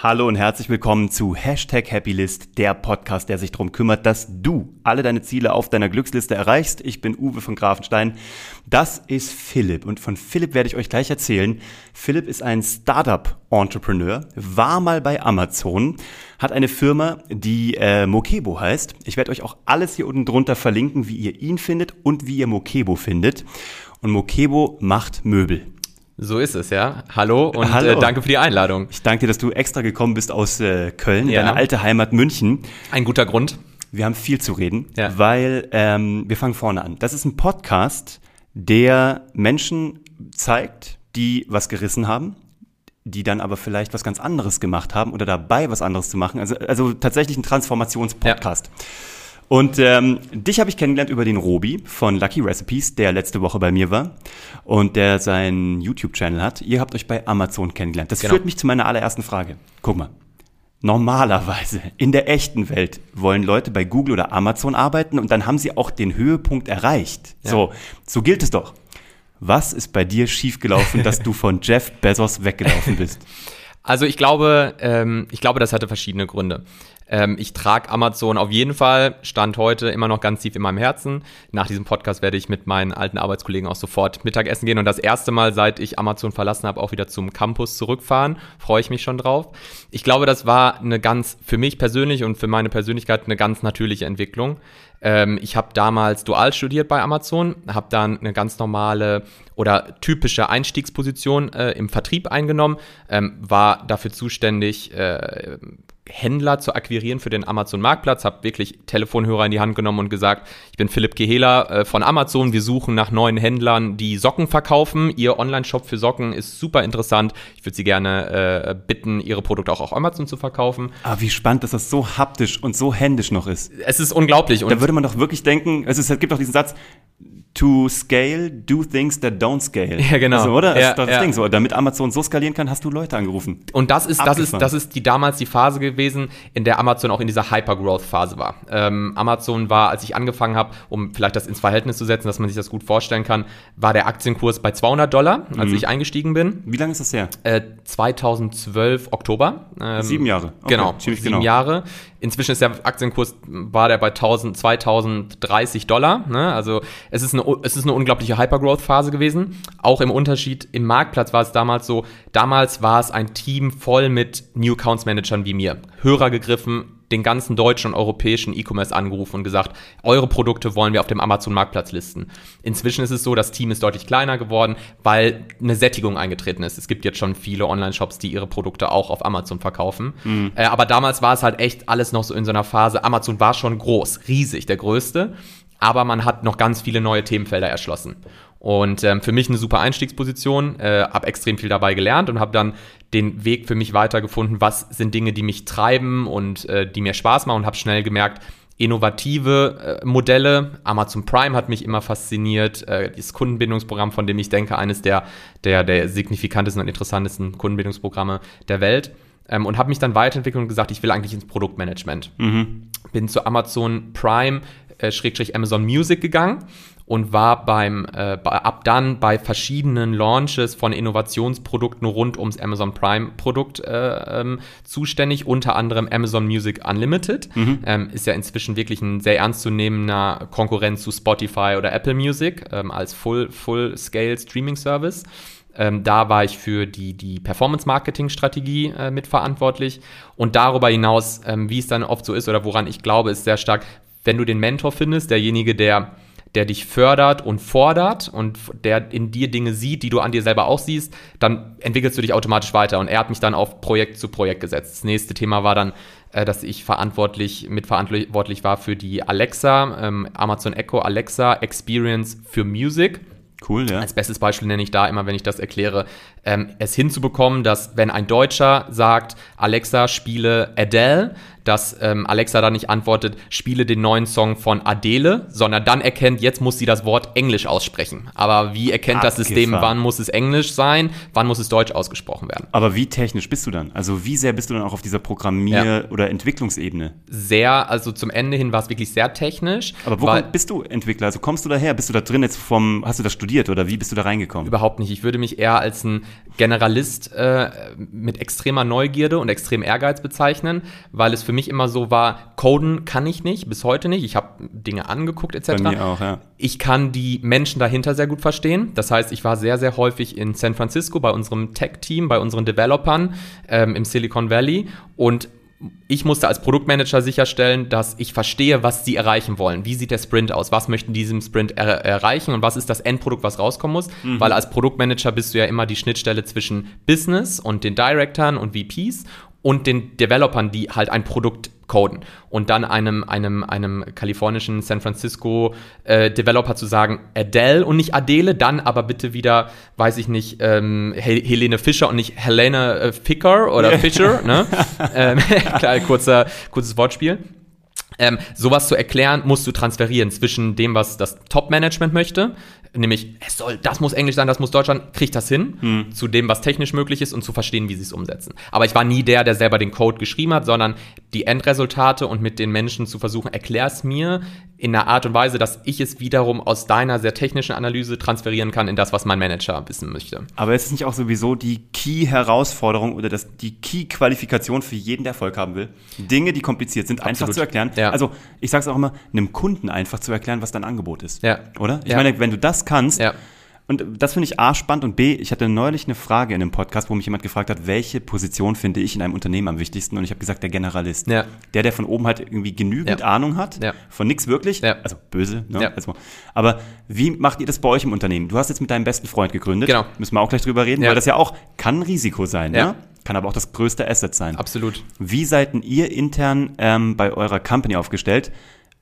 Hallo und herzlich willkommen zu Hashtag Happylist, der Podcast, der sich darum kümmert, dass du alle deine Ziele auf deiner Glücksliste erreichst. Ich bin Uwe von Grafenstein. Das ist Philipp und von Philipp werde ich euch gleich erzählen. Philipp ist ein Startup-Entrepreneur, war mal bei Amazon, hat eine Firma, die äh, Mokebo heißt. Ich werde euch auch alles hier unten drunter verlinken, wie ihr ihn findet und wie ihr Mokebo findet. Und Mokebo macht Möbel. So ist es, ja. Hallo und Hallo. Äh, danke für die Einladung. Ich danke dir, dass du extra gekommen bist aus äh, Köln, ja. deine alte Heimat München. Ein guter Grund. Wir haben viel zu reden, ja. weil ähm, wir fangen vorne an. Das ist ein Podcast, der Menschen zeigt, die was gerissen haben, die dann aber vielleicht was ganz anderes gemacht haben oder dabei was anderes zu machen. Also, also tatsächlich ein Transformationspodcast. Ja. Und ähm, dich habe ich kennengelernt über den Robi von Lucky Recipes, der letzte Woche bei mir war und der seinen YouTube-Channel hat. Ihr habt euch bei Amazon kennengelernt. Das genau. führt mich zu meiner allerersten Frage. Guck mal. Normalerweise in der echten Welt wollen Leute bei Google oder Amazon arbeiten und dann haben sie auch den Höhepunkt erreicht. Ja. So, so gilt es doch. Was ist bei dir schiefgelaufen, dass du von Jeff Bezos weggelaufen bist? Also ich glaube, ähm, ich glaube, das hatte verschiedene Gründe. Ähm, ich trage Amazon auf jeden Fall, Stand heute, immer noch ganz tief in meinem Herzen. Nach diesem Podcast werde ich mit meinen alten Arbeitskollegen auch sofort Mittagessen gehen und das erste Mal, seit ich Amazon verlassen habe, auch wieder zum Campus zurückfahren. Freue ich mich schon drauf. Ich glaube, das war eine ganz, für mich persönlich und für meine Persönlichkeit eine ganz natürliche Entwicklung. Ähm, ich habe damals dual studiert bei Amazon, habe dann eine ganz normale oder typische Einstiegsposition äh, im Vertrieb eingenommen, ähm, war dafür zuständig, äh, Händler zu akquirieren für den Amazon-Marktplatz, habe wirklich Telefonhörer in die Hand genommen und gesagt, ich bin Philipp Gehela äh, von Amazon, wir suchen nach neuen Händlern, die Socken verkaufen. Ihr Online-Shop für Socken ist super interessant. Ich würde Sie gerne äh, bitten, Ihre Produkte auch auf Amazon zu verkaufen. Ah, wie spannend, dass das so haptisch und so händisch noch ist. Es ist unglaublich. Und da würde man doch wirklich denken, ist, es gibt doch diesen Satz, to scale, do things that don't scale. Ja, genau. Also, oder? Ja, das, das ja. Ding so. Damit Amazon so skalieren kann, hast du Leute angerufen. Und das ist, das ist, das ist die damals die Phase gewesen, in der Amazon auch in dieser Hypergrowth-Phase war. Ähm, Amazon war, als ich angefangen habe, um vielleicht das ins Verhältnis zu setzen, dass man sich das gut vorstellen kann, war der Aktienkurs bei 200 Dollar, als mhm. ich eingestiegen bin. Wie lange ist das her? Äh, 2012 Oktober. Ähm, sieben Jahre. Okay, genau, sieben genau. Jahre. Inzwischen ist der Aktienkurs, war der bei 1000, 2030 Dollar. Ne? Also es ist, eine, es ist eine unglaubliche Hypergrowth-Phase gewesen. Auch im Unterschied im Marktplatz war es damals so, damals war es ein Team voll mit New Accounts Managern wie mir. Hörer gegriffen, den ganzen deutschen und europäischen E-Commerce angerufen und gesagt, eure Produkte wollen wir auf dem Amazon-Marktplatz listen. Inzwischen ist es so, das Team ist deutlich kleiner geworden, weil eine Sättigung eingetreten ist. Es gibt jetzt schon viele Online-Shops, die ihre Produkte auch auf Amazon verkaufen. Mhm. Äh, aber damals war es halt echt alles noch so in so einer Phase. Amazon war schon groß, riesig, der größte. Aber man hat noch ganz viele neue Themenfelder erschlossen. Und ähm, für mich eine super Einstiegsposition, äh, habe extrem viel dabei gelernt und habe dann den Weg für mich weitergefunden, was sind Dinge, die mich treiben und äh, die mir Spaß machen und habe schnell gemerkt, innovative äh, Modelle. Amazon Prime hat mich immer fasziniert. Äh, das Kundenbindungsprogramm, von dem ich denke, eines der, der, der signifikantesten und interessantesten Kundenbindungsprogramme der Welt. Ähm, und habe mich dann weiterentwickelt und gesagt, ich will eigentlich ins Produktmanagement. Mhm. Bin zu Amazon Prime, Schrägstrich Amazon Music gegangen und war beim äh, ab dann bei verschiedenen Launches von Innovationsprodukten rund ums Amazon Prime Produkt äh, ähm, zuständig, unter anderem Amazon Music Unlimited. Mhm. Ähm, ist ja inzwischen wirklich ein sehr ernstzunehmender Konkurrent zu Spotify oder Apple Music ähm, als Full, Full Scale Streaming Service. Ähm, da war ich für die, die Performance-Marketing-Strategie äh, mitverantwortlich. Und darüber hinaus, ähm, wie es dann oft so ist oder woran ich glaube, ist sehr stark, wenn du den Mentor findest, derjenige, der der dich fördert und fordert und der in dir Dinge sieht, die du an dir selber auch siehst, dann entwickelst du dich automatisch weiter. Und er hat mich dann auf Projekt zu Projekt gesetzt. Das nächste Thema war dann, äh, dass ich verantwortlich, mitverantwortlich war für die Alexa, ähm, Amazon Echo Alexa Experience für Music. Cool, ja. Als bestes Beispiel nenne ich da immer, wenn ich das erkläre, ähm, es hinzubekommen, dass wenn ein Deutscher sagt, Alexa, spiele Adele, dass ähm, Alexa dann nicht antwortet, spiele den neuen Song von Adele, sondern dann erkennt, jetzt muss sie das Wort Englisch aussprechen. Aber wie erkennt das System, wann muss es Englisch sein, wann muss es Deutsch ausgesprochen werden? Aber wie technisch bist du dann? Also wie sehr bist du dann auch auf dieser Programmier- ja. oder Entwicklungsebene? Sehr, also zum Ende hin war es wirklich sehr technisch. Aber wo bist du Entwickler? Also kommst du daher? Bist du da drin jetzt vom, hast du das studiert oder wie bist du da reingekommen? Überhaupt nicht. Ich würde mich eher als ein Generalist äh, mit extremer Neugierde und extrem Ehrgeiz bezeichnen, weil es für mich immer so war, Coden kann ich nicht, bis heute nicht. Ich habe Dinge angeguckt etc. Bei mir auch, ja. Ich kann die Menschen dahinter sehr gut verstehen. Das heißt, ich war sehr, sehr häufig in San Francisco bei unserem Tech-Team, bei unseren Developern ähm, im Silicon Valley und ich musste als Produktmanager sicherstellen, dass ich verstehe, was sie erreichen wollen. Wie sieht der Sprint aus? Was möchten die diesem Sprint er erreichen und was ist das Endprodukt, was rauskommen muss? Mhm. Weil als Produktmanager bist du ja immer die Schnittstelle zwischen Business und den Directern und VPs und den Developern, die halt ein Produkt coden. Und dann einem, einem, einem kalifornischen San Francisco äh, Developer zu sagen, Adele und nicht Adele, dann aber bitte wieder, weiß ich nicht, ähm, Helene Fischer und nicht Helene äh, Ficker oder Fischer, ne? ähm, klar, kurzer, kurzes Wortspiel. Ähm, sowas zu erklären, musst du transferieren zwischen dem, was das Top-Management möchte, nämlich es soll, das muss Englisch sein, das muss Deutschland, kriegt das hin, hm. zu dem, was technisch möglich ist und zu verstehen, wie sie es umsetzen. Aber ich war nie der, der selber den Code geschrieben hat, sondern die Endresultate und mit den Menschen zu versuchen, erklär es mir in einer Art und Weise, dass ich es wiederum aus deiner sehr technischen Analyse transferieren kann in das, was mein Manager wissen möchte. Aber ist es nicht auch sowieso die Key-Herausforderung oder das, die Key-Qualifikation für jeden, der Erfolg haben will? Dinge, die kompliziert sind, Absolut. einfach zu erklären. Ja. Also ich sage es auch immer, einem Kunden einfach zu erklären, was dein Angebot ist. Ja. Oder? Ich ja. meine, wenn du das kannst, ja. Und das finde ich A spannend und B, ich hatte neulich eine Frage in einem Podcast, wo mich jemand gefragt hat, welche Position finde ich in einem Unternehmen am wichtigsten? Und ich habe gesagt, der Generalist. Ja. Der, der von oben halt irgendwie genügend ja. Ahnung hat, ja. von nichts wirklich, ja. also böse, ne? Also, aber wie macht ihr das bei euch im Unternehmen? Du hast jetzt mit deinem besten Freund gegründet. Genau. Müssen wir auch gleich drüber reden, weil das ja auch kann ein Risiko sein, ja. Ne? Kann aber auch das größte Asset sein. Absolut. Wie seid ihr intern ähm, bei eurer Company aufgestellt?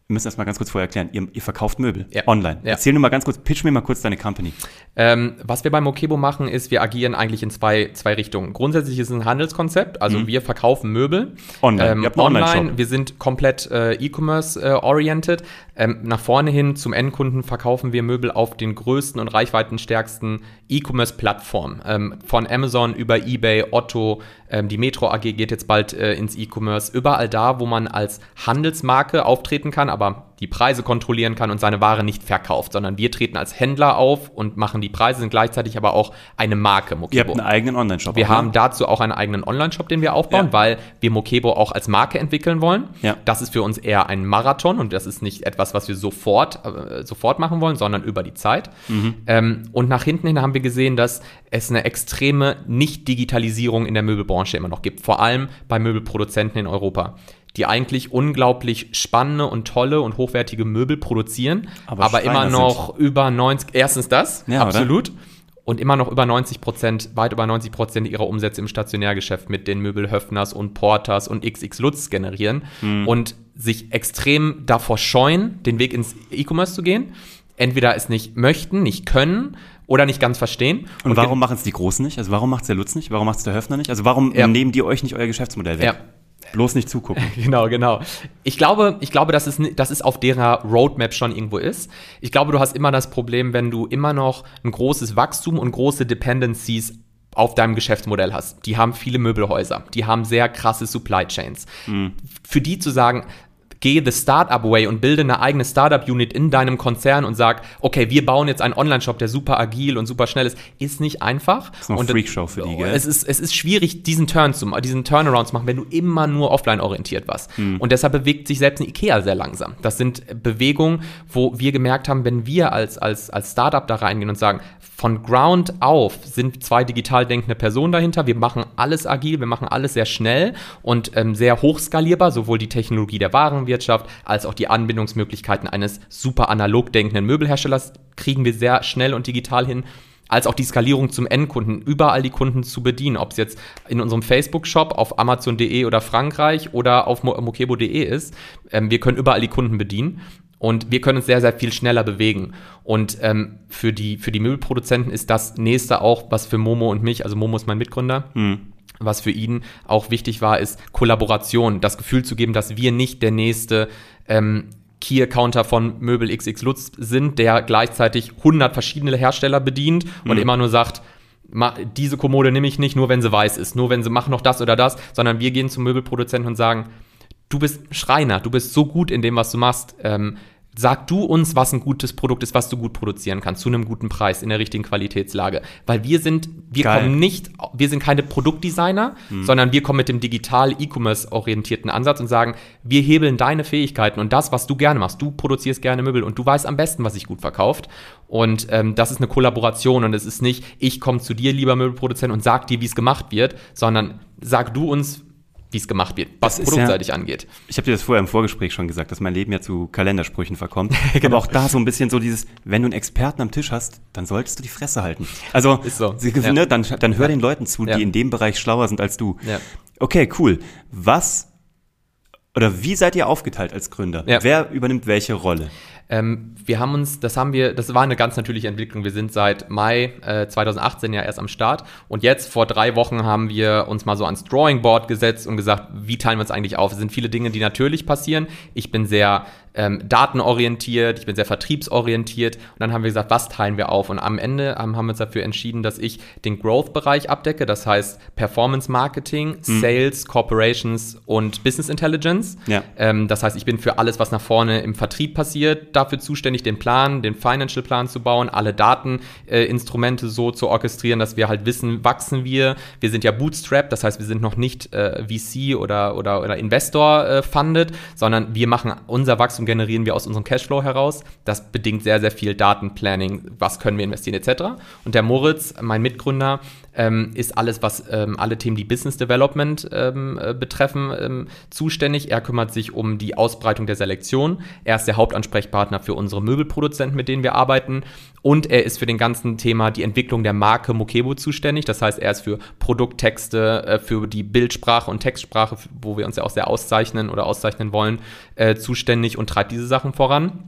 Wir müssen das mal ganz kurz vorher erklären. Ihr, ihr verkauft Möbel ja. online. Ja. Erzähl nur mal ganz kurz, pitch mir mal kurz deine Company. Ähm, was wir bei Mokebo machen, ist, wir agieren eigentlich in zwei, zwei Richtungen. Grundsätzlich ist es ein Handelskonzept, also mhm. wir verkaufen Möbel. Online. Ähm, online. Online. Wir sind komplett äh, E-Commerce äh. Ähm, nach vorne hin zum Endkunden verkaufen wir Möbel auf den größten und reichweitenstärksten E-Commerce-Plattformen. Ähm, von Amazon über eBay, Otto, ähm, die Metro AG geht jetzt bald äh, ins E-Commerce. Überall da, wo man als Handelsmarke auftreten kann, aber die Preise kontrollieren kann und seine Ware nicht verkauft, sondern wir treten als Händler auf und machen die Preise, sind gleichzeitig aber auch eine Marke Mokebo. Ihr habt einen eigenen Online-Shop. Wir auch, haben ne? dazu auch einen eigenen Online-Shop, den wir aufbauen, ja. weil wir Mokebo auch als Marke entwickeln wollen. Ja. Das ist für uns eher ein Marathon und das ist nicht etwas, was wir sofort, äh, sofort machen wollen, sondern über die Zeit. Mhm. Ähm, und nach hinten hin haben wir gesehen, dass es eine extreme Nicht-Digitalisierung in der Möbelbranche immer noch gibt, vor allem bei Möbelproduzenten in Europa die eigentlich unglaublich spannende und tolle und hochwertige Möbel produzieren, aber, aber immer noch sind. über 90, erstens das, ja, absolut. Oder? Und immer noch über 90 Prozent, weit über 90 Prozent ihrer Umsätze im Stationärgeschäft mit den Möbelhöfners und Porters und XX Lutz generieren mhm. und sich extrem davor scheuen, den Weg ins E-Commerce zu gehen. Entweder es nicht möchten, nicht können oder nicht ganz verstehen. Und, und warum machen es die Großen nicht? Also warum macht es der Lutz nicht? Warum macht es der Höfner nicht? Also warum ja. nehmen die euch nicht euer Geschäftsmodell weg? Ja. Bloß nicht zugucken. genau, genau. Ich glaube, ich glaube, dass es, dass es auf derer Roadmap schon irgendwo ist. Ich glaube, du hast immer das Problem, wenn du immer noch ein großes Wachstum und große Dependencies auf deinem Geschäftsmodell hast. Die haben viele Möbelhäuser, die haben sehr krasse Supply Chains. Mhm. Für die zu sagen, geh the Startup Way und bilde eine eigene Startup Unit in deinem Konzern und sag, okay, wir bauen jetzt einen Online-Shop, der super agil und super schnell ist, ist nicht einfach. Das ist noch Freakshow für die, gell? Es ist, es ist schwierig, diesen Turn zu, diesen Turnaround zu machen, wenn du immer nur offline orientiert warst. Hm. Und deshalb bewegt sich selbst ein Ikea sehr langsam. Das sind Bewegungen, wo wir gemerkt haben, wenn wir als, als, als Startup da reingehen und sagen, von Ground auf sind zwei digital denkende Personen dahinter. Wir machen alles agil, wir machen alles sehr schnell und ähm, sehr hochskalierbar, sowohl die Technologie der Warenwirtschaft als auch die Anbindungsmöglichkeiten eines super analog denkenden Möbelherstellers kriegen wir sehr schnell und digital hin als auch die Skalierung zum Endkunden, überall die Kunden zu bedienen, ob es jetzt in unserem Facebook-Shop auf Amazon.de oder Frankreich oder auf mokebo.de ist. Ähm, wir können überall die Kunden bedienen und wir können uns sehr, sehr viel schneller bewegen. Und ähm, für, die, für die Möbelproduzenten ist das nächste auch was für Momo und mich, also Momo ist mein Mitgründer. Mhm was für ihn auch wichtig war, ist Kollaboration, das Gefühl zu geben, dass wir nicht der nächste ähm, Key-Accounter von Möbel XX Lutz sind, der gleichzeitig 100 verschiedene Hersteller bedient und mhm. immer nur sagt, diese Kommode nehme ich nicht, nur wenn sie weiß ist, nur wenn sie machen noch das oder das, sondern wir gehen zum Möbelproduzenten und sagen, du bist Schreiner, du bist so gut in dem, was du machst. Ähm, sag du uns, was ein gutes Produkt ist, was du gut produzieren kannst, zu einem guten Preis, in der richtigen Qualitätslage. Weil wir sind, wir Geil. kommen nicht, wir sind keine Produktdesigner, hm. sondern wir kommen mit dem digital E-Commerce orientierten Ansatz und sagen, wir hebeln deine Fähigkeiten und das, was du gerne machst. Du produzierst gerne Möbel und du weißt am besten, was sich gut verkauft. Und ähm, das ist eine Kollaboration und es ist nicht, ich komme zu dir, lieber Möbelproduzent, und sag dir, wie es gemacht wird, sondern sag du uns, wie es gemacht wird, was produktseitig ja, angeht. Ich habe dir das vorher im Vorgespräch schon gesagt, dass mein Leben ja zu Kalendersprüchen verkommt. genau. Aber auch da so ein bisschen so dieses, wenn du einen Experten am Tisch hast, dann solltest du die Fresse halten. Also, so. Sie, ja. ne, dann, dann hör ja. den Leuten zu, die in dem Bereich schlauer sind als du. Okay, cool. Was oder wie seid ihr aufgeteilt als Gründer? Wer übernimmt welche Rolle? Ähm, wir haben uns, das haben wir, das war eine ganz natürliche Entwicklung. Wir sind seit Mai äh, 2018 ja erst am Start und jetzt vor drei Wochen haben wir uns mal so ans Drawing Board gesetzt und gesagt, wie teilen wir uns eigentlich auf? Es sind viele Dinge, die natürlich passieren. Ich bin sehr ähm, datenorientiert, ich bin sehr vertriebsorientiert. Und dann haben wir gesagt, was teilen wir auf? Und am Ende ähm, haben wir uns dafür entschieden, dass ich den Growth-Bereich abdecke, das heißt Performance Marketing, mhm. Sales, Corporations und Business Intelligence. Ja. Ähm, das heißt, ich bin für alles, was nach vorne im Vertrieb passiert, dafür zuständig, den Plan, den Financial Plan zu bauen, alle Dateninstrumente äh, so zu orchestrieren, dass wir halt wissen, wachsen wir. Wir sind ja Bootstrap, das heißt, wir sind noch nicht äh, VC oder, oder, oder Investor äh, funded, sondern wir machen unser Wachstum generieren wir aus unserem Cashflow heraus. Das bedingt sehr, sehr viel Datenplanning, was können wir investieren etc. Und der Moritz, mein Mitgründer, ähm, ist alles, was ähm, alle Themen, die Business Development ähm, äh, betreffen, ähm, zuständig. Er kümmert sich um die Ausbreitung der Selektion. Er ist der Hauptansprechpartner für unsere Möbelproduzenten, mit denen wir arbeiten. Und er ist für den ganzen Thema die Entwicklung der Marke Mokebo zuständig. Das heißt, er ist für Produkttexte, äh, für die Bildsprache und Textsprache, wo wir uns ja auch sehr auszeichnen oder auszeichnen wollen, äh, zuständig und treibt diese Sachen voran.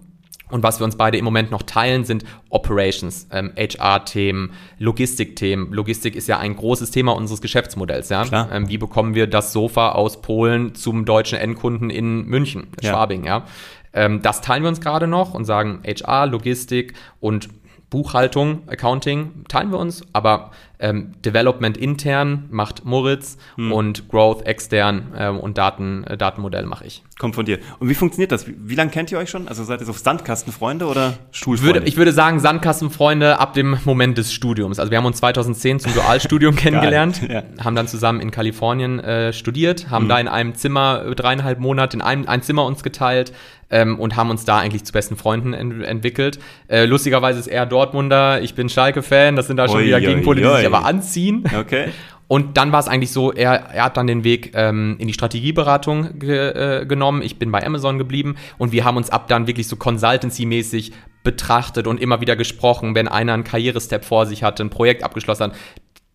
Und was wir uns beide im Moment noch teilen, sind Operations, ähm, HR-Themen, Logistik-Themen. Logistik ist ja ein großes Thema unseres Geschäftsmodells. Ja? Ähm, wie bekommen wir das Sofa aus Polen zum deutschen Endkunden in München, ja. Schwabing? Ja? Ähm, das teilen wir uns gerade noch und sagen HR, Logistik und Buchhaltung, Accounting teilen wir uns, aber ähm, Development intern macht Moritz hm. und Growth extern ähm, und Daten, äh, Datenmodell mache ich. Kommt von dir. Und wie funktioniert das? Wie, wie lange kennt ihr euch schon? Also seid ihr so Sandkastenfreunde oder Schulfreunde? Würde, ich würde sagen Sandkastenfreunde ab dem Moment des Studiums. Also wir haben uns 2010 zum Dualstudium kennengelernt, ja. haben dann zusammen in Kalifornien äh, studiert, haben hm. da in einem Zimmer äh, dreieinhalb Monate in einem ein Zimmer uns geteilt, ähm, und haben uns da eigentlich zu besten Freunden ent entwickelt. Äh, lustigerweise ist er Dortmunder, ich bin Schalke-Fan, das sind da schon oi, wieder Gegenpole, die sich aber anziehen. Okay. Und dann war es eigentlich so, er, er hat dann den Weg ähm, in die Strategieberatung ge, äh, genommen. Ich bin bei Amazon geblieben und wir haben uns ab dann wirklich so Consultancy-mäßig betrachtet und immer wieder gesprochen, wenn einer einen Karrierestep vor sich hatte, ein Projekt abgeschlossen hat,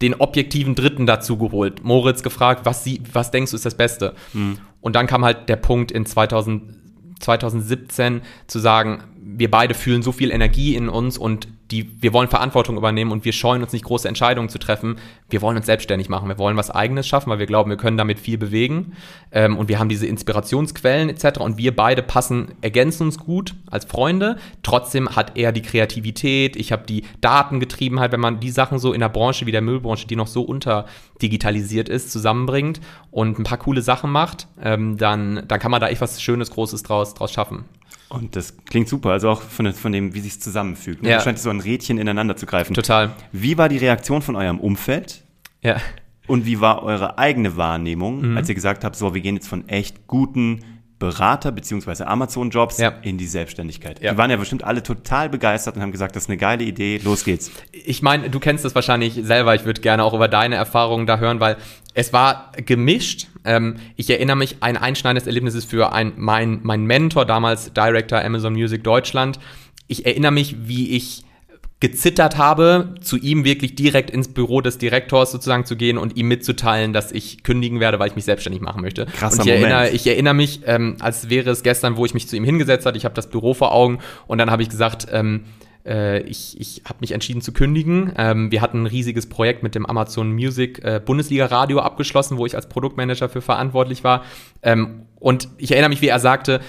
den objektiven Dritten dazu geholt. Moritz gefragt, was, sie, was denkst du ist das Beste? Hm. Und dann kam halt der Punkt in 2000 2017 zu sagen, wir beide fühlen so viel Energie in uns und die, wir wollen Verantwortung übernehmen und wir scheuen uns nicht große Entscheidungen zu treffen. Wir wollen uns selbstständig machen. Wir wollen was Eigenes schaffen, weil wir glauben, wir können damit viel bewegen. Ähm, und wir haben diese Inspirationsquellen etc. Und wir beide passen, ergänzen uns gut als Freunde. Trotzdem hat er die Kreativität. Ich habe die Datengetriebenheit, wenn man die Sachen so in der Branche wie der Müllbranche, die noch so unterdigitalisiert ist, zusammenbringt und ein paar coole Sachen macht, ähm, dann, dann kann man da echt was Schönes, Großes draus, draus schaffen. Und das klingt super, also auch von, von dem, wie sich zusammenfügt. Ne? Ja. scheint so ein Rädchen ineinander zu greifen. Total. Wie war die Reaktion von eurem Umfeld? Ja. Und wie war eure eigene Wahrnehmung, mhm. als ihr gesagt habt, so, wir gehen jetzt von echt guten Berater bzw. Amazon-Jobs ja. in die Selbstständigkeit. Ja. Die waren ja bestimmt alle total begeistert und haben gesagt, das ist eine geile Idee, los geht's. Ich meine, du kennst das wahrscheinlich selber. Ich würde gerne auch über deine Erfahrungen da hören, weil es war gemischt. Ähm, ich erinnere mich, ein einschneidendes Erlebnis ist für ein, mein, mein Mentor, damals Director Amazon Music Deutschland. Ich erinnere mich, wie ich gezittert habe, zu ihm wirklich direkt ins Büro des Direktors sozusagen zu gehen und ihm mitzuteilen, dass ich kündigen werde, weil ich mich selbstständig machen möchte. Krasser und ich Moment. erinnere, ich erinnere mich, ähm, als wäre es gestern, wo ich mich zu ihm hingesetzt habe, ich habe das Büro vor Augen und dann habe ich gesagt, ähm, äh, ich, ich habe mich entschieden zu kündigen. Ähm, wir hatten ein riesiges Projekt mit dem Amazon Music äh, Bundesliga Radio abgeschlossen, wo ich als Produktmanager für verantwortlich war. Ähm, und ich erinnere mich, wie er sagte,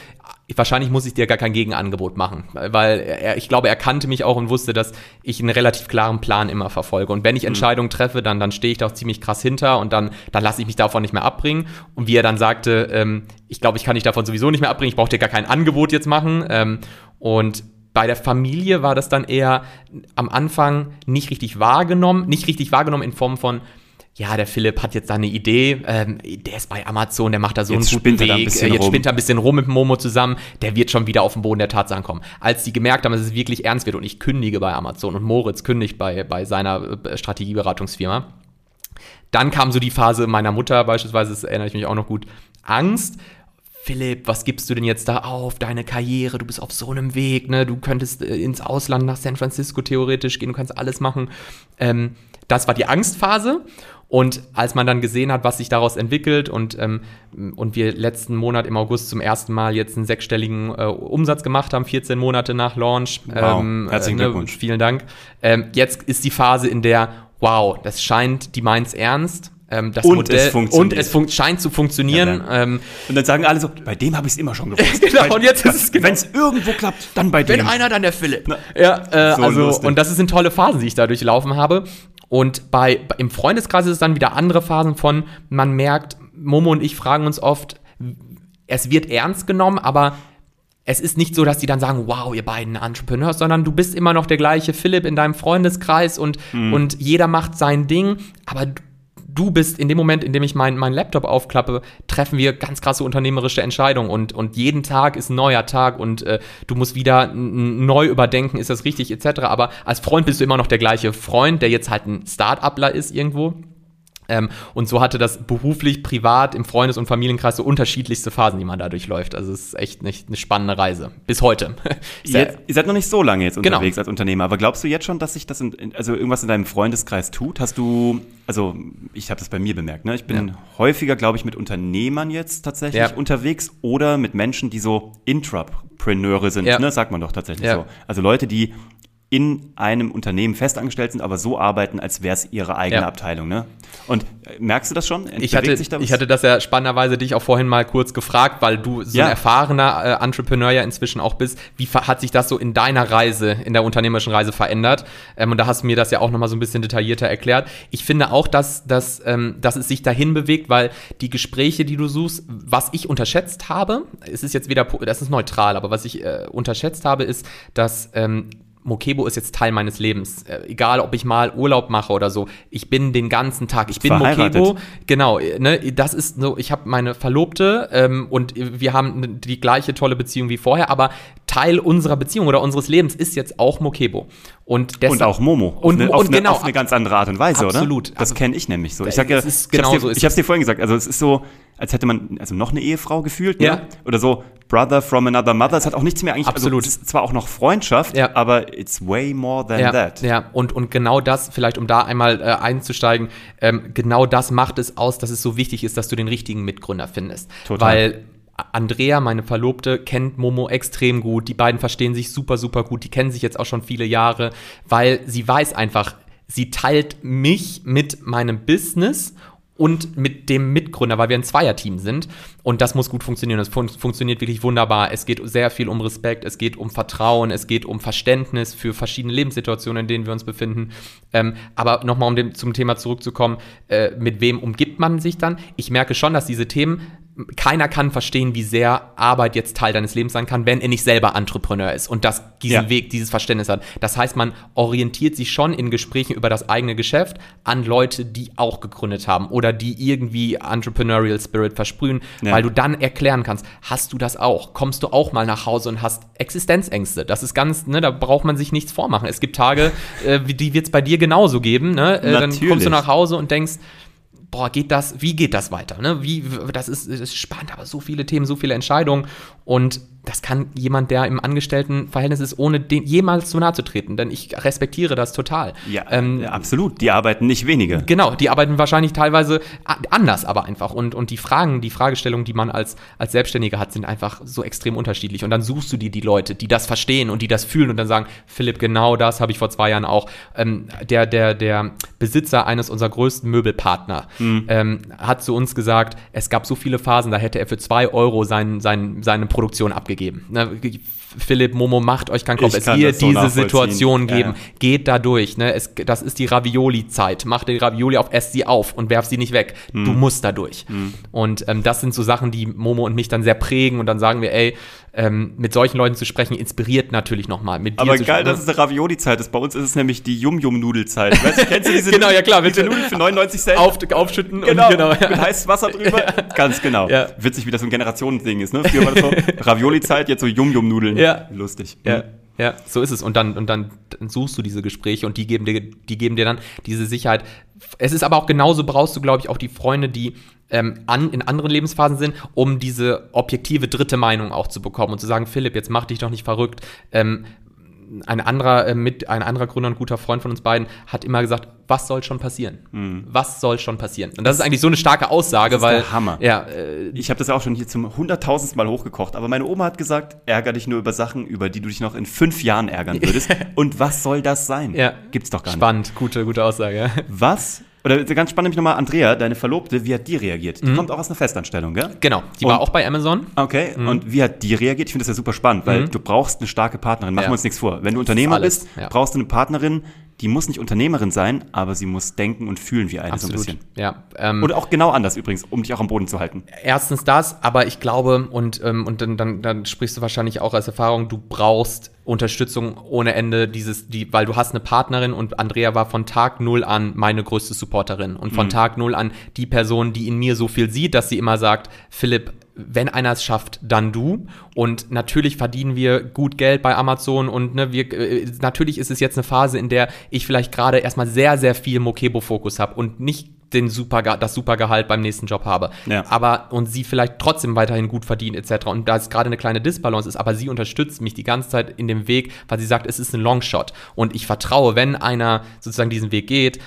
wahrscheinlich muss ich dir gar kein Gegenangebot machen, weil er, ich glaube, er kannte mich auch und wusste, dass ich einen relativ klaren Plan immer verfolge. Und wenn ich mhm. Entscheidungen treffe, dann, dann stehe ich da auch ziemlich krass hinter und dann, dann lasse ich mich davon nicht mehr abbringen. Und wie er dann sagte, ähm, ich glaube, ich kann dich davon sowieso nicht mehr abbringen, ich brauche dir gar kein Angebot jetzt machen. Ähm, und bei der Familie war das dann eher am Anfang nicht richtig wahrgenommen, nicht richtig wahrgenommen in Form von, ja, der Philipp hat jetzt da eine Idee, ähm, der ist bei Amazon, der macht da so jetzt einen guten Weg, ein jetzt rum. spinnt er ein bisschen rum mit Momo zusammen, der wird schon wieder auf den Boden der Tatsachen kommen. Als die gemerkt haben, dass es wirklich ernst wird und ich kündige bei Amazon und Moritz kündigt bei, bei seiner äh, Strategieberatungsfirma, dann kam so die Phase meiner Mutter beispielsweise, das erinnere ich mich auch noch gut, Angst, Philipp, was gibst du denn jetzt da auf? Deine Karriere, du bist auf so einem Weg, ne? Du könntest äh, ins Ausland nach San Francisco theoretisch gehen, du kannst alles machen. Ähm, das war die Angstphase. Und als man dann gesehen hat, was sich daraus entwickelt und, ähm, und wir letzten Monat im August zum ersten Mal jetzt einen sechsstelligen äh, Umsatz gemacht haben, 14 Monate nach Launch. Wow. Ähm, Herzlichen äh, ne, Glückwunsch. Vielen Dank. Ähm, jetzt ist die Phase, in der, wow, das scheint, die meint's ernst ähm, das und Modell, es funktioniert. Und es fun scheint zu funktionieren. Ja, ähm, und dann sagen alle so, bei dem habe ich es immer schon gewusst. genau, bei, und jetzt ist es genau. Wenn es irgendwo klappt, dann bei dem. Wenn einer, dann der Philipp. Na, ja, äh, so also, lustig. und das sind tolle Phasen, die ich da durchlaufen habe. Und bei, im Freundeskreis ist es dann wieder andere Phasen von, man merkt, Momo und ich fragen uns oft, es wird ernst genommen, aber es ist nicht so, dass die dann sagen, wow, ihr beiden Entrepreneurs, sondern du bist immer noch der gleiche Philipp in deinem Freundeskreis und, mhm. und jeder macht sein Ding, aber du bist in dem Moment, in dem ich meinen mein Laptop aufklappe, treffen wir ganz krasse unternehmerische Entscheidungen und, und jeden Tag ist ein neuer Tag und äh, du musst wieder neu überdenken, ist das richtig etc. Aber als Freund bist du immer noch der gleiche Freund, der jetzt halt ein Start-upler ist irgendwo. Ähm, und so hatte das beruflich, privat, im Freundes- und Familienkreis so unterschiedlichste Phasen, die man da durchläuft. Also es ist echt nicht eine spannende Reise. Bis heute. jetzt, ihr seid noch nicht so lange jetzt genau. unterwegs genau. als Unternehmer, aber glaubst du jetzt schon, dass sich das, in, also irgendwas in deinem Freundeskreis tut? Hast du, also ich habe das bei mir bemerkt, ne? Ich bin ja. häufiger, glaube ich, mit Unternehmern jetzt tatsächlich ja. unterwegs oder mit Menschen, die so Intrapreneure sind, ja. ne? Sagt man doch tatsächlich so. Also Leute, die in einem Unternehmen festangestellt sind, aber so arbeiten, als wäre es ihre eigene ja. Abteilung. Ne? Und äh, merkst du das schon? Ich hatte, da ich hatte das ja spannenderweise dich auch vorhin mal kurz gefragt, weil du so ja. ein erfahrener äh, Entrepreneur ja inzwischen auch bist. Wie hat sich das so in deiner Reise, in der unternehmerischen Reise verändert? Ähm, und da hast du mir das ja auch nochmal so ein bisschen detaillierter erklärt. Ich finde auch, dass, dass, ähm, dass es sich dahin bewegt, weil die Gespräche, die du suchst, was ich unterschätzt habe, es ist jetzt wieder, das ist neutral, aber was ich äh, unterschätzt habe, ist, dass ähm, Mokebo ist jetzt Teil meines Lebens. Äh, egal, ob ich mal Urlaub mache oder so. Ich bin den ganzen Tag. Ich bin Mokebo. Genau, ne, das ist so, ich habe meine Verlobte ähm, und wir haben die gleiche tolle Beziehung wie vorher, aber Teil unserer Beziehung oder unseres Lebens ist jetzt auch Mokebo. Und, deshalb, und auch Momo. Und, auf, eine, und eine, genau, auf eine ganz andere Art und Weise, absolut, oder? Absolut. Das also, kenne ich nämlich so. Ich sage ich genau habe so es dir, dir vorhin gesagt. Also es ist so, als hätte man also noch eine Ehefrau gefühlt, ne? Ja. Oder so Brother from another mother. Es hat auch nichts mehr eigentlich. Also Absolut. Also, es ist zwar auch noch Freundschaft, ja. aber it's way more than ja, that. Ja, und, und genau das, vielleicht um da einmal äh, einzusteigen, ähm, genau das macht es aus, dass es so wichtig ist, dass du den richtigen Mitgründer findest. Total. Weil Andrea, meine Verlobte, kennt Momo extrem gut. Die beiden verstehen sich super, super gut. Die kennen sich jetzt auch schon viele Jahre, weil sie weiß einfach, sie teilt mich mit meinem Business und mit dem Mitgründer, weil wir ein Zweierteam sind. Und das muss gut funktionieren. Es fun funktioniert wirklich wunderbar. Es geht sehr viel um Respekt, es geht um Vertrauen, es geht um Verständnis für verschiedene Lebenssituationen, in denen wir uns befinden. Ähm, aber nochmal, um dem, zum Thema zurückzukommen, äh, mit wem umgibt man sich dann? Ich merke schon, dass diese Themen keiner kann verstehen, wie sehr Arbeit jetzt Teil deines Lebens sein kann, wenn er nicht selber Entrepreneur ist und das, diesen ja. Weg, dieses Verständnis hat. Das heißt, man orientiert sich schon in Gesprächen über das eigene Geschäft an Leute, die auch gegründet haben oder die irgendwie Entrepreneurial Spirit versprühen, ja. weil du dann erklären kannst, hast du das auch? Kommst du auch mal nach Hause und hast Existenzängste? Das ist ganz, ne, da braucht man sich nichts vormachen. Es gibt Tage, äh, die wird es bei dir genauso geben, ne? Äh, dann kommst du nach Hause und denkst, boah, geht das, wie geht das weiter? Ne? Wie, das ist, das ist spannend, aber so viele Themen, so viele Entscheidungen. Und das kann jemand, der im Angestelltenverhältnis ist, ohne den jemals zu nahe zu treten. Denn ich respektiere das total. Ja, ähm, ja, absolut. Die arbeiten nicht weniger. Genau, die arbeiten wahrscheinlich teilweise anders, aber einfach. Und, und die Fragen, die Fragestellungen, die man als, als Selbstständiger hat, sind einfach so extrem unterschiedlich. Und dann suchst du dir die Leute, die das verstehen und die das fühlen und dann sagen, Philipp, genau das habe ich vor zwei Jahren auch. Ähm, der, der, der Besitzer eines unserer größten Möbelpartner mhm. ähm, hat zu uns gesagt, es gab so viele Phasen, da hätte er für zwei Euro sein, sein, seine Produktion abgegeben. Ne? Philipp, Momo, macht euch keinen Kopf. Ich es wird so diese Situation geben. Ja, ja. Geht da durch. Ne? Es, das ist die Ravioli-Zeit. Mach die Ravioli auf, ess sie auf und werf sie nicht weg. Mhm. Du musst da durch. Mhm. Und ähm, das sind so Sachen, die Momo und mich dann sehr prägen. Und dann sagen wir, ey, ähm, mit solchen Leuten zu sprechen, inspiriert natürlich nochmal. Aber geil, dass es eine Ravioli-Zeit ist. Bei uns ist es nämlich die Yum-Yum-Nudelzeit. Weißt du, kennst du diese Genau, ja klar. Diese Nudeln für 99 Cent? Auf, aufschütten genau, und genau. Ja. Mit heißem Wasser drüber. Ganz genau. Ja. Witzig, wie das so ein Generationending ist. Ne? Früher war das so Ravioli-Zeit, jetzt so Yum-Yum-Nudeln. Ja. Lustig. Ja. Mhm. Ja, so ist es. Und dann, und dann suchst du diese Gespräche und die geben dir, die geben dir dann diese Sicherheit. Es ist aber auch genauso, brauchst du, glaube ich, auch die Freunde, die ähm, an, in anderen Lebensphasen sind, um diese objektive dritte Meinung auch zu bekommen und zu sagen, Philipp, jetzt mach dich doch nicht verrückt. Ähm, ein anderer äh, mit ein anderer Gründer und guter Freund von uns beiden hat immer gesagt, was soll schon passieren? Mhm. Was soll schon passieren? Und das, ist eigentlich so eine starke Aussage, das ist weil der Hammer. Ja, äh, ich habe das auch schon hier zum hunderttausendsten Mal hochgekocht, aber meine Oma hat gesagt, ärger dich nur über Sachen, über die du dich noch in fünf Jahren ärgern würdest. und was soll das sein? Ja. Gibt's doch gar Spannend. nicht. Spannend, gute gute Aussage. Ja. Was oder ganz spannend nämlich nochmal, Andrea, deine Verlobte, wie hat die reagiert? Die mhm. kommt auch aus einer Festanstellung, gell? Genau, die und, war auch bei Amazon. Okay, mhm. und wie hat die reagiert? Ich finde das ja super spannend, weil mhm. du brauchst eine starke Partnerin. Machen ja. wir uns nichts vor. Wenn du Unternehmer bist, ja. brauchst du eine Partnerin, die muss nicht Unternehmerin sein, aber sie muss denken und fühlen wie eine Absolut. so ein bisschen. Ja, ähm, Oder auch genau anders übrigens, um dich auch am Boden zu halten. Erstens das, aber ich glaube, und, ähm, und dann, dann, dann sprichst du wahrscheinlich auch als Erfahrung, du brauchst Unterstützung ohne Ende, dieses, die, weil du hast eine Partnerin und Andrea war von Tag null an meine größte Supporterin und von mhm. Tag null an die Person, die in mir so viel sieht, dass sie immer sagt, Philipp, wenn einer es schafft, dann du. Und natürlich verdienen wir gut Geld bei Amazon und ne, wir, äh, natürlich ist es jetzt eine Phase, in der ich vielleicht gerade erstmal sehr, sehr viel Mokebo-Fokus habe und nicht den super, das Supergehalt beim nächsten Job habe. Ja. Aber und sie vielleicht trotzdem weiterhin gut verdient etc. Und da es gerade eine kleine Disbalance ist, aber sie unterstützt mich die ganze Zeit in dem Weg, weil sie sagt, es ist ein Longshot. Und ich vertraue, wenn einer sozusagen diesen Weg geht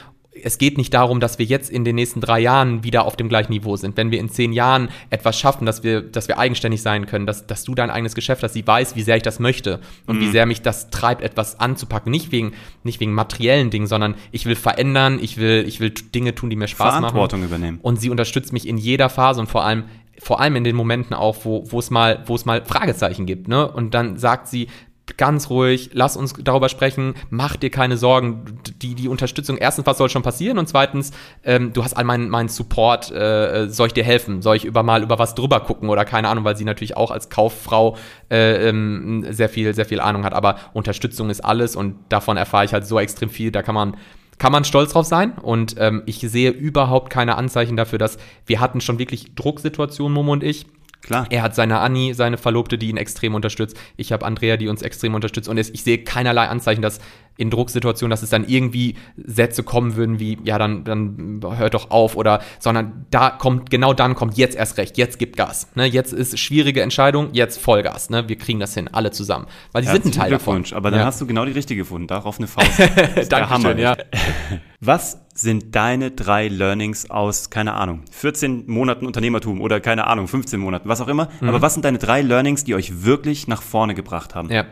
es geht nicht darum, dass wir jetzt in den nächsten drei Jahren wieder auf dem gleichen Niveau sind. Wenn wir in zehn Jahren etwas schaffen, dass wir, dass wir eigenständig sein können, dass, dass du dein eigenes Geschäft hast, sie weiß, wie sehr ich das möchte und mhm. wie sehr mich das treibt, etwas anzupacken. Nicht wegen, nicht wegen materiellen Dingen, sondern ich will verändern, ich will, ich will Dinge tun, die mir Spaß Verantwortung machen. übernehmen. Und sie unterstützt mich in jeder Phase und vor allem vor allem in den Momenten auch, wo, wo es mal, wo es mal Fragezeichen gibt, ne? Und dann sagt sie, ganz ruhig, lass uns darüber sprechen, mach dir keine Sorgen. Die, die Unterstützung, erstens, was soll schon passieren? Und zweitens, ähm, du hast all meinen mein Support, äh, soll ich dir helfen? Soll ich über mal über was drüber gucken oder keine Ahnung, weil sie natürlich auch als Kauffrau äh, ähm, sehr viel, sehr viel Ahnung hat. Aber Unterstützung ist alles und davon erfahre ich halt so extrem viel. Da kann man kann man stolz drauf sein und ähm, ich sehe überhaupt keine Anzeichen dafür, dass wir hatten schon wirklich Drucksituationen, Momo und ich. Klar. Er hat seine Annie, seine Verlobte, die ihn extrem unterstützt. Ich habe Andrea, die uns extrem unterstützt. Und ich sehe keinerlei Anzeichen, dass in Drucksituationen, dass es dann irgendwie Sätze kommen würden wie, ja, dann, dann hört doch auf oder, sondern da kommt, genau dann kommt jetzt erst recht, jetzt gibt Gas. Ne? Jetzt ist schwierige Entscheidung, jetzt Vollgas. Ne? Wir kriegen das hin, alle zusammen. Weil die sind ein Teil davon. Aber dann ja. hast du genau die richtige gefunden, darauf eine Faust. Dankeschön, ja. Was sind deine drei Learnings aus, keine Ahnung, 14 Monaten Unternehmertum oder keine Ahnung, 15 Monaten, was auch immer. Mhm. Aber was sind deine drei Learnings, die euch wirklich nach vorne gebracht haben? Ja.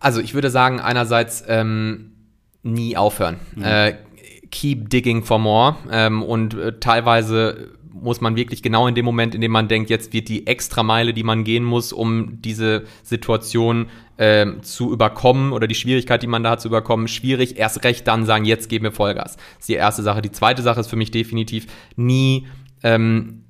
Also ich würde sagen, einerseits ähm, nie aufhören. Mhm. Äh, keep digging for more. Ähm, und äh, teilweise muss man wirklich genau in dem Moment, in dem man denkt, jetzt wird die extra Meile, die man gehen muss, um diese Situation äh, zu überkommen oder die Schwierigkeit, die man da hat, zu überkommen, schwierig. Erst recht dann sagen, jetzt geben wir Vollgas. Das ist die erste Sache. Die zweite Sache ist für mich definitiv nie ähm,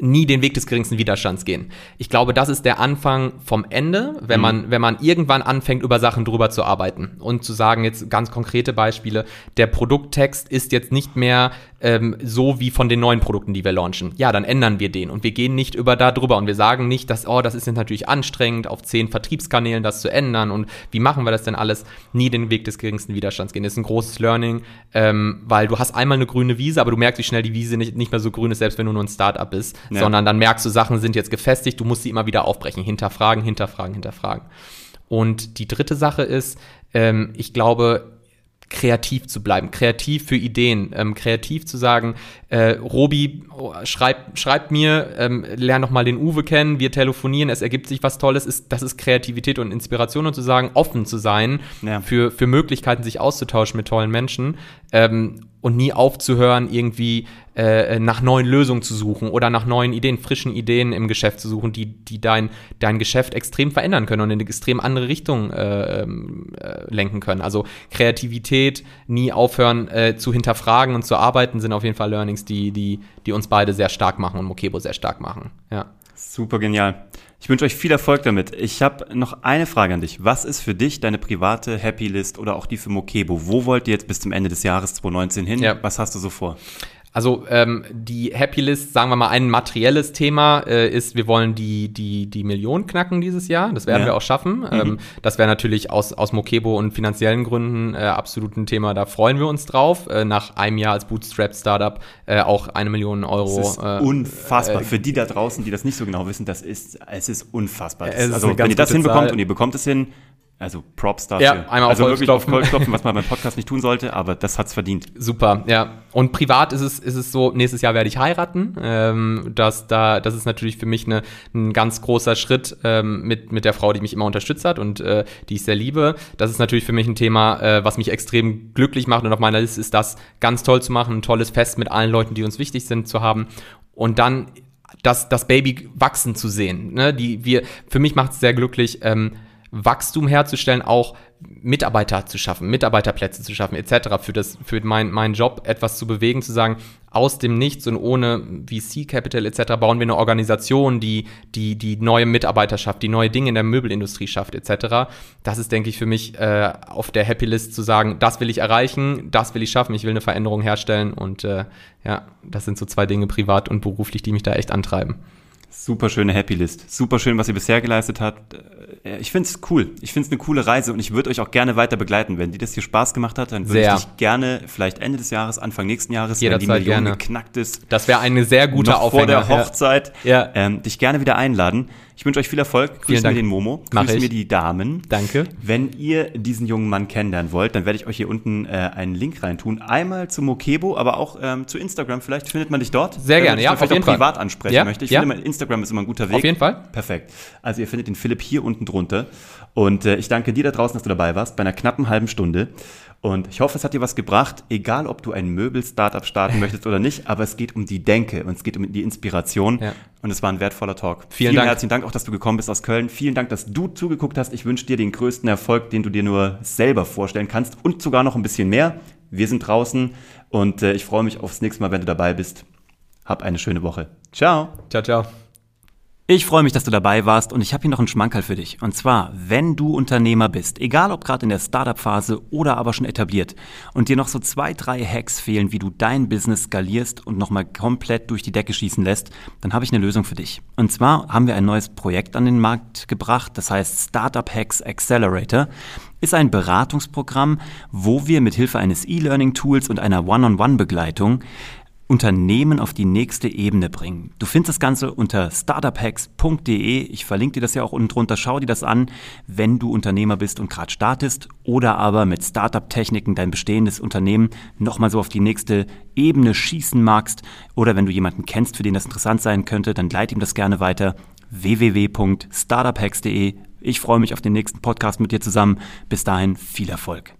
nie den Weg des geringsten Widerstands gehen. Ich glaube, das ist der Anfang vom Ende, wenn mhm. man, wenn man irgendwann anfängt, über Sachen drüber zu arbeiten und zu sagen, jetzt ganz konkrete Beispiele, der Produkttext ist jetzt nicht mehr ähm, so wie von den neuen Produkten, die wir launchen. Ja, dann ändern wir den und wir gehen nicht über da drüber und wir sagen nicht, dass, oh, das ist jetzt natürlich anstrengend, auf zehn Vertriebskanälen das zu ändern und wie machen wir das denn alles? Nie den Weg des geringsten Widerstands gehen. Das ist ein großes Learning, ähm, weil du hast einmal eine grüne Wiese, aber du merkst, wie schnell die Wiese nicht, nicht mehr so grün ist, selbst wenn du nur ein Startup bist. Ja. sondern dann merkst du, Sachen sind jetzt gefestigt, du musst sie immer wieder aufbrechen, hinterfragen, hinterfragen, hinterfragen. Und die dritte Sache ist, ähm, ich glaube, kreativ zu bleiben, kreativ für Ideen, ähm, kreativ zu sagen, äh, Robi, oh, schreib, schreib mir, ähm, lern noch mal den Uwe kennen, wir telefonieren, es ergibt sich was Tolles, ist, das ist Kreativität und Inspiration und zu sagen, offen zu sein ja. für, für Möglichkeiten, sich auszutauschen mit tollen Menschen ähm, und nie aufzuhören, irgendwie äh, nach neuen Lösungen zu suchen oder nach neuen Ideen, frischen Ideen im Geschäft zu suchen, die, die dein, dein Geschäft extrem verändern können und in eine extrem andere Richtung äh, ähm, äh, lenken können. Also Kreativität, nie aufhören äh, zu hinterfragen und zu arbeiten, sind auf jeden Fall Learnings, die, die, die uns beide sehr stark machen und Mokebo sehr stark machen. Ja. Super genial. Ich wünsche euch viel Erfolg damit. Ich habe noch eine Frage an dich. Was ist für dich deine private Happy List oder auch die für Mokebo? Wo wollt ihr jetzt bis zum Ende des Jahres 2019 hin? Ja. Was hast du so vor? Also ähm, die Happy List, sagen wir mal, ein materielles Thema äh, ist, wir wollen die, die, die Million knacken dieses Jahr. Das werden ja. wir auch schaffen. Mhm. Ähm, das wäre natürlich aus, aus Mokebo und finanziellen Gründen äh, absolut ein Thema, da freuen wir uns drauf. Äh, nach einem Jahr als Bootstrap-Startup äh, auch eine Million Euro. Das ist äh, unfassbar. Äh, Für die da draußen, die das nicht so genau wissen, das ist, es ist unfassbar. Das, also wenn ihr das hinbekommt Zahl. und ihr bekommt es hin, also Props dafür. Ja, einmal also auf wirklich auf Holz klopfen, was man beim Podcast nicht tun sollte, aber das hat's verdient. Super, ja. Und privat ist es, ist es so, nächstes Jahr werde ich heiraten. Ähm, das, da, das ist natürlich für mich eine, ein ganz großer Schritt ähm, mit, mit der Frau, die mich immer unterstützt hat und äh, die ich sehr liebe. Das ist natürlich für mich ein Thema, äh, was mich extrem glücklich macht und auf meiner Liste ist das ganz toll zu machen, ein tolles Fest mit allen Leuten, die uns wichtig sind, zu haben. Und dann das, das Baby wachsen zu sehen. Ne? Die, wir, für mich macht es sehr glücklich, ähm, Wachstum herzustellen, auch Mitarbeiter zu schaffen, Mitarbeiterplätze zu schaffen, etc. Für, das, für mein, meinen Job etwas zu bewegen, zu sagen, aus dem Nichts und ohne VC Capital etc. bauen wir eine Organisation, die, die, die neue Mitarbeiter schafft, die neue Dinge in der Möbelindustrie schafft, etc. Das ist, denke ich, für mich äh, auf der Happy List zu sagen, das will ich erreichen, das will ich schaffen, ich will eine Veränderung herstellen und äh, ja, das sind so zwei Dinge privat und beruflich, die mich da echt antreiben. Super schöne Happy List. Super schön, was ihr bisher geleistet habt. Äh, ich finde es cool. Ich finde es eine coole Reise und ich würde euch auch gerne weiter begleiten. Wenn dir das hier Spaß gemacht hat, dann würde ich dich gerne vielleicht Ende des Jahres, Anfang nächsten Jahres, Jederzeit wenn die Million gerne. geknackt ist. Das wäre eine sehr gute noch Aufhänger. vor der Hochzeit. Ja. Ähm, dich gerne wieder einladen. Ich wünsche euch viel Erfolg. Grüße mir den Momo. Grüße mir die Damen. Danke. Wenn ihr diesen jungen Mann kennenlernen wollt, dann werde ich euch hier unten äh, einen Link reintun. Einmal zu Mokebo, aber auch ähm, zu Instagram. Vielleicht findet man dich dort. Sehr gerne, ja. Auf jeden Fall. privat ansprechen ja? möchte. Ich ja? finde, Instagram ist immer ein guter Weg. Auf jeden Fall. Perfekt. Also ihr findet den Philipp hier unten drunter. Und äh, ich danke dir da draußen, dass du dabei warst, bei einer knappen halben Stunde. Und ich hoffe, es hat dir was gebracht, egal ob du ein Möbel-Startup starten möchtest oder nicht, aber es geht um die Denke und es geht um die Inspiration. Ja. Und es war ein wertvoller Talk. Vielen, Vielen Dank. herzlichen Dank auch, dass du gekommen bist aus Köln. Vielen Dank, dass du zugeguckt hast. Ich wünsche dir den größten Erfolg, den du dir nur selber vorstellen kannst und sogar noch ein bisschen mehr. Wir sind draußen und äh, ich freue mich aufs nächste Mal, wenn du dabei bist. Hab eine schöne Woche. Ciao. Ciao, ciao. Ich freue mich, dass du dabei warst und ich habe hier noch einen Schmankerl für dich. Und zwar, wenn du Unternehmer bist, egal ob gerade in der Startup-Phase oder aber schon etabliert und dir noch so zwei, drei Hacks fehlen, wie du dein Business skalierst und nochmal komplett durch die Decke schießen lässt, dann habe ich eine Lösung für dich. Und zwar haben wir ein neues Projekt an den Markt gebracht, das heißt Startup Hacks Accelerator ist ein Beratungsprogramm, wo wir mit Hilfe eines E-Learning-Tools und einer One-on-One-Begleitung Unternehmen auf die nächste Ebene bringen. Du findest das Ganze unter startuphacks.de. Ich verlinke dir das ja auch unten drunter. Schau dir das an, wenn du Unternehmer bist und gerade startest oder aber mit Startup-Techniken dein bestehendes Unternehmen nochmal so auf die nächste Ebene schießen magst oder wenn du jemanden kennst, für den das interessant sein könnte, dann leite ihm das gerne weiter. www.startuphacks.de. Ich freue mich auf den nächsten Podcast mit dir zusammen. Bis dahin viel Erfolg.